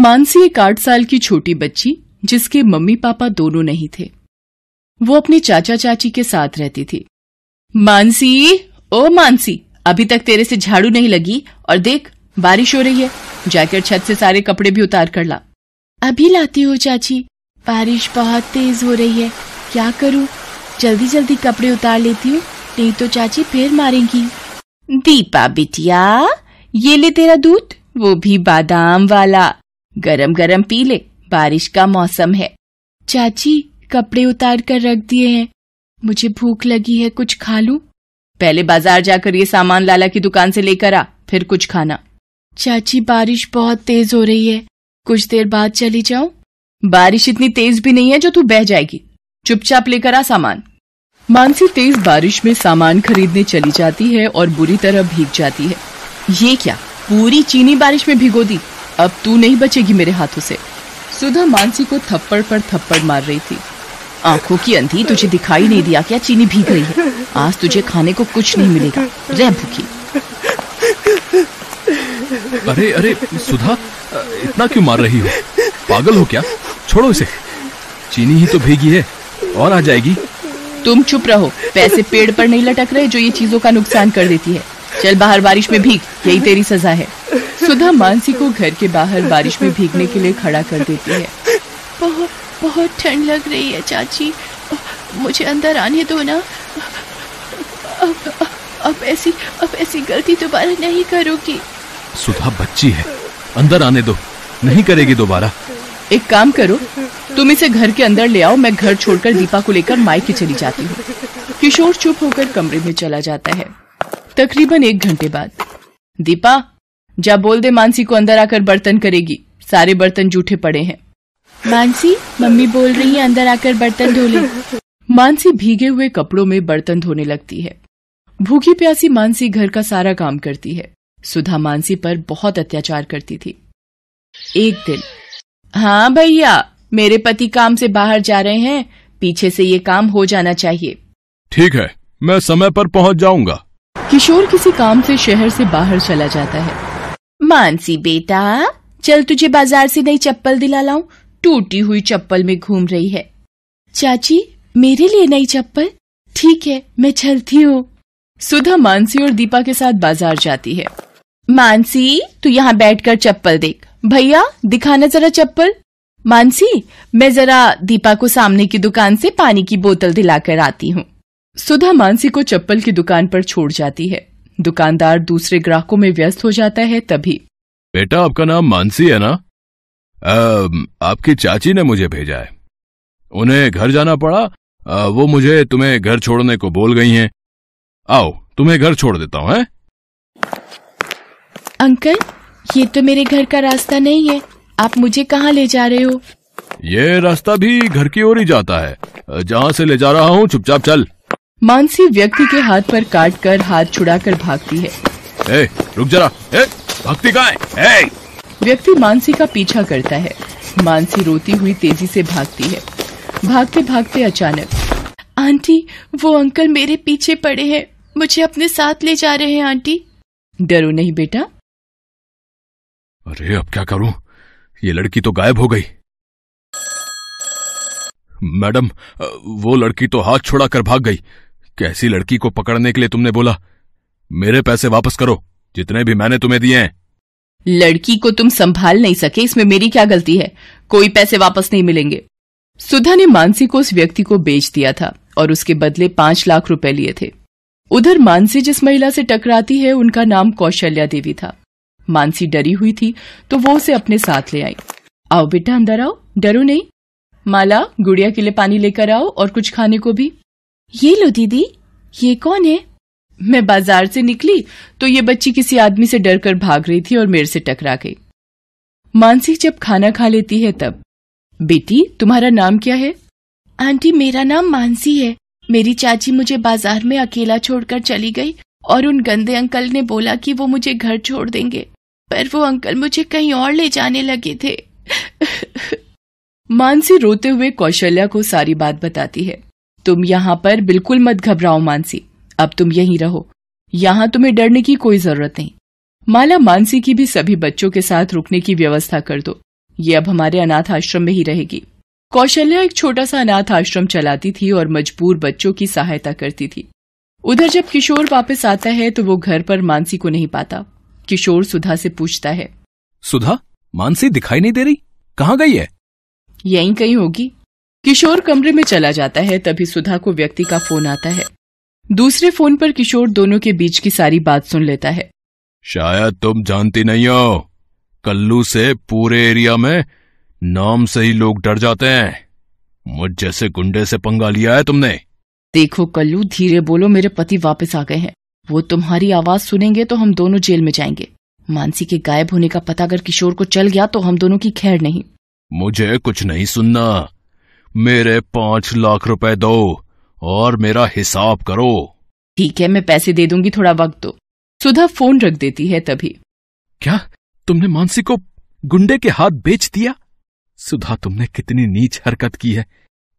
मानसी एक आठ साल की छोटी बच्ची, जिसके मम्मी पापा दोनों नहीं थे। वो अपने चाचा चाची के साथ रहती थी। मानसी, ओ मानसी, अभी तक तेरे से झाड़ू नहीं लगी और देख, बारिश हो रही है। जाकर छत से सारे कपड़े भी उतार कर ला। अभी लाती हूँ चाची, बारिश बहुत तेज हो रही है। क्या करूँ? जल्दी जल्दी कपड़े उतार लेती हूँ, नहीं तो चाची फिर मारेंगी। दीपा बिटिया, ये ले तेरा दूध, वो भी बादाम वाला। गरम गरम पी ले, बारिश का मौसम है। चाची, कपड़े उतार कर रख दिए हैं। मुझे भूख लगी है, कुछ खा लूँ? पहले बाज़ार जाकर ये सामान लाला की दुकान से लेकर आ, फिर कुछ खाना। चाची, बारिश बहुत तेज हो रही है। कुछ देर बाद चली जाऊँ? बारिश इतनी तेज भी नहीं है जो तू बह जाएगी। चुपचाप लेकर आ सामान। मानसी तेज बारिश में सामान खरीदने चली जाती है और बुरी तरह भीग जाती है। ये क्या, पूरी चीनी बारिश में भिगो दी? अब तू नहीं बचेगी मेरे हाथों से। सुधा मानसी को थप्पड़ पर थप्पड़ मार रही थी। आँखों की अंधी तुझे दिखाई नहीं दिया क्या? चीनी भीग रही है। आज तुझे खाने को कुछ नहीं मिलेगा। रह भूखी। अरे अरे सुधा इतना क्यों मार रही हो? पागल हो क्या? छोड़ो इसे। चीनी ही तो भीगी है और आ जाएगी। तुम चुप रहो। पैसे पेड़ पर नहीं लटक रहे जो ये चीज़ों का नुकसान कर देती है। चल बाहर बारिश में भीग यही तेरी सजा है। सुधा मानसी को घर के बाहर बारिश में भीगने के लिए खड़ा कर देती है। बहुत बहुत ठंड लग रही है चाची। मुझे अंदर आने दो ना। अब, अब ऐसी अब ऐसी गलती दोबारा नहीं करोगी। सुधा बच्ची है अंदर आने दो। नहीं करेगी दोबारा। एक काम करो तुम इसे घर के अंदर ले आओ मैं घर छोड़कर दीपा को लेकर मायके चली जाती हूँ। किशोर चुप होकर कमरे में चला जाता है। तकरीबन एक घंटे बाद। दीपा जा बोल दे मानसी को अंदर आकर बर्तन करेगी। सारे बर्तन जूठे पड़े हैं। मानसी मम्मी बोल रही है अंदर आकर बर्तन धो ले। मानसी भीगे हुए कपड़ों में बर्तन धोने लगती है। भूखी प्यासी मानसी घर का सारा काम करती है। सुधा मानसी पर बहुत अत्याचार करती थी। एक दिन हाँ भैया मेरे पति काम से बाहर जा रहे हैं। पीछे से ये काम हो जाना चाहिए। ठीक है मैं समय पर पहुँच जाऊँगा। किशोर किसी काम से शहर से बाहर चला जाता है। मानसी बेटा, चल तुझे बाज़ार से नई चप्पल दिला लाऊं। टूटी हुई चप्पल में घूम रही है। चाची, मेरे लिए नई चप्पल? ठीक है, मैं चलती हूँ। सुधा मानसी और दीपा के साथ बाज़ार जाती है। मानसी, तू यहाँ बैठकर चप्पल देख। भैया, दिखाना जरा चप्पल। मानसी, मैं जरा दीपा को सामने की दुकान से पानी की बोतल दिलाकर आती हूँ। सुधा मानसी को चप्पल की दुकान पर छोड़ जाती है। दुकानदार दूसरे ग्राहकों में व्यस्त हो जाता है तभी। बेटा आपका नाम मानसी है ना? आ, आपकी चाची ने मुझे भेजा है। उन्हें घर जाना पड़ा। आ, वो मुझे तुम्हें घर छोड़ने को बोल गई हैं। आओ तुम्हें घर छोड़ देता हूँ? अंकल ये तो मेरे घर का रास्ता नहीं है। आप मुझे कहाँ ले जा रहे हो? ये रास्ता भी घर की ओर ही जाता है। जहाँ से ले जा रहा हूँ चुपचाप चल। मानसी व्यक्ति के हाथ पर काट कर हाथ छुड़ाकर भागती है। ए, रुक जरा। ए, भागती कहाँ है? ए! व्यक्ति मानसी का पीछा करता है। मानसी रोती हुई तेज़ी से भागती है। भागते भागते अचानक आंटी वो अंकल मेरे पीछे पड़े हैं। मुझे अपने साथ ले जा रहे हैं आंटी। डरो नहीं बेटा। अरे अब क्या करूँ? ये लड़की तो गायब हो गई। मैडम वो लड़की तो हाथ छोड़ा कर भाग गई। कैसी लड़की को पकड़ने के लिए तुमने बोला? मेरे पैसे वापस करो, जितने भी मैंने तुम्हें दिए हैं। लड़की को तुम संभाल नहीं सके, इसमें मेरी क्या गलती है? कोई पैसे वापस नहीं मिलेंगे। सुधा ने मानसी को उस व्यक्ति को बेच दिया था और उसके बदले पाँच लाख रुपए लिए थे। उधर मानसी जिस महिला से टकराती है, उनका नाम कौशल्या देवी था। मानसी डरी हुई थी तो वो उसे अपने साथ ले आई। आओ बेटा, अंदर आओ, डरो नहीं। माला, गुड़िया के लिए पानी लेकर आओ और कुछ खाने को भी। ये लो दीदी, ये कौन है? मैं बाज़ार से निकली तो ये बच्ची किसी आदमी से डरकर भाग रही थी और मेरे से टकरा गई। मानसी जब खाना खा लेती है तब, बेटी, तुम्हारा नाम क्या है? आंटी, मेरा नाम मानसी है। मेरी चाची मुझे बाज़ार में अकेला छोड़कर चली गई और उन गंदे अंकल ने बोला कि वो मुझे घर छोड़ देंगे, पर वो अंकल मुझे कहीं और ले जाने लगे थे। मानसी रोते हुए कौशल्या को सारी बात बताती है। तुम यहाँ पर बिल्कुल मत घबराओ मानसी। अब तुम यहीं रहो। यहाँ तुम्हें डरने की कोई ज़रूरत नहीं। माला मानसी की भी सभी बच्चों के साथ रुकने की व्यवस्था कर दो। ये अब हमारे अनाथ आश्रम में ही रहेगी। कौशल्या एक छोटा सा अनाथ आश्रम चलाती थी और मजबूर बच्चों की सहायता करती थी। उधर जब किशोर वापस आता है तो वो घर पर मानसी को नहीं पाता। किशोर सुधा से पूछता है सुधा मानसी दिखाई नहीं दे रही? कहाँ गई है? यहीं कहीं होगी। किशोर कमरे में चला जाता है तभी सुधा को व्यक्ति का फ़ोन आता है। दूसरे फ़ोन पर किशोर दोनों के बीच की सारी बात सुन लेता है। शायद तुम जानती नहीं हो कल्लू से पूरे एरिया में नाम से ही लोग डर जाते हैं। मुझ जैसे गुंडे से पंगा लिया है तुमने। देखो कल्लू धीरे बोलो मेरे पति वापस आ गए हैं। वो तुम्हारी आवाज़ सुनेंगे तो हम दोनों जेल में जाएँगे। मानसी के गायब होने का पता अगर किशोर को चल गया तो हम दोनों की खैर नहीं। मुझे कुछ नहीं सुनना। मेरे पाँच लाख रुपए दो और मेरा हिसाब करो। ठीक है मैं पैसे दे दूँगी थोड़ा वक्त दो। सुधा फ़ोन रख देती है तभी। क्या तुमने मानसी को गुंडे के हाथ बेच दिया? सुधा तुमने कितनी नीच हरकत की है।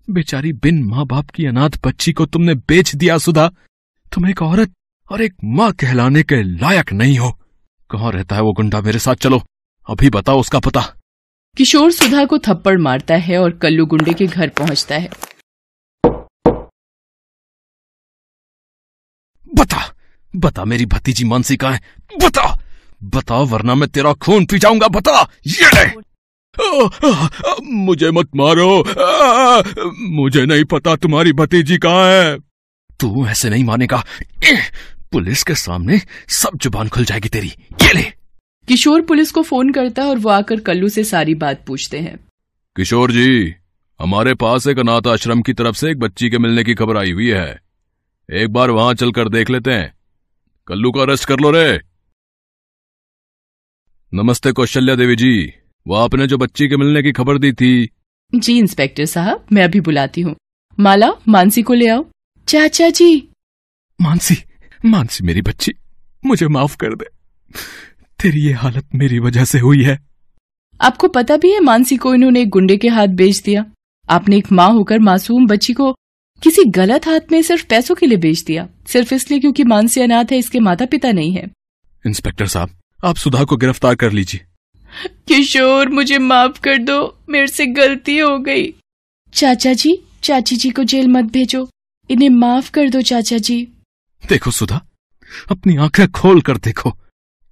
बेचारी बिन माँ बाप की अनाथ बच्ची को तुमने बेच दिया सुधा। तुम एक औरत और एक माँ कहलाने के लायक नहीं हो। कहाँ रहता है वो गुंडा मेरे साथ? चलो अभी बताओ उसका पता। किशोर सुधा को थप्पड़ मारता है और कल्लू गुंडे के घर पहुँचता है। बता बता मेरी भतीजी मानसी कहाँ है? बता बता वरना मैं तेरा खून पी जाऊँगा, बता, ये ले। मुझे मत मारो। मुझे नहीं पता तुम्हारी भतीजी कहाँ है। तू ऐसे नहीं मानेगा। पुलिस के सामने सब ज़ुबान खुल जाएगी तेरी। ये ले। किशोर पुलिस को फ़ोन करता है और वो आकर कल्लू से सारी बात पूछते हैं। किशोर जी हमारे पास एक अनाथ आश्रम की तरफ़ से एक बच्ची के मिलने की खबर आई हुई है। एक बार वहाँ चलकर देख लेते हैं। कल्लू को अरेस्ट कर लो रे। नमस्ते कौशल्या देवी जी वो आपने जो बच्ची के मिलने की खबर दी थी। जी इंस्पेक्टर साहब मैं अभी बुलाती हूँ। माला मानसी को ले आओ। चाचा जी। मानसी मानसी मेरी बच्ची मुझे माफ़ कर दे। तेरी ये हालत मेरी वजह से हुई है। आपको पता भी है मानसी को इन्होंने गुंडे के हाथ बेच दिया। आपने एक माँ होकर मासूम बच्ची को किसी गलत हाथ में सिर्फ़ पैसों के लिए बेच दिया। सिर्फ़ इसलिए क्योंकि मानसी अनाथ है इसके माता पिता नहीं है। इंस्पेक्टर साहब आप सुधा को गिरफ़्तार कर लीजिए। किशोर मुझे माफ़ कर दो। मेरे से गलती हो गई। चाचा जी चाची जी को जेल मत भेजो। इन्हें माफ़ कर दो चाचा जी। देखो सुधा अपनी आँखें खोल कर देखो।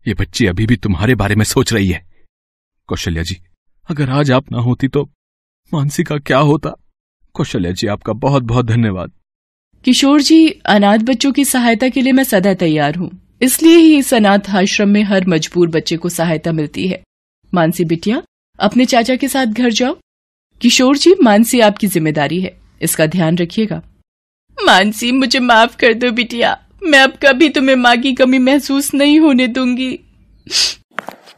ये बच्ची अभी भी तुम्हारे बारे में सोच रही है। कौशल्या जी, अगर आज आप ना होती तो मानसी का क्या होता? कौशल्या जी, आपका बहुत बहुत धन्यवाद। किशोर जी, अनाथ बच्चों की सहायता के लिए मैं सदा तैयार हूँ। इसलिए ही इस अनाथ आश्रम में हर मजबूर बच्चे को सहायता मिलती है। मानसी बिटिया, अपने चाचा के साथ घर जाओ। किशोर जी, मानसी आपकी ज़िम्मेदारी है। इसका ध्यान रखिएगा। मानसी, मुझे माफ़ कर दो बिटिया। मैं अब कभी तुम्हें माँ की कमी महसूस नहीं होने दूँगी।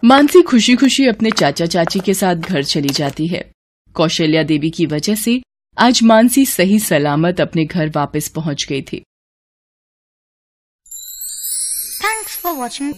मानसी खुशी खुशी अपने चाचा चाची के साथ घर चली जाती है। कौशल्या देवी की वजह से आज मानसी सही सलामत अपने घर वापस पहुँच गई थी। Thanks for watching.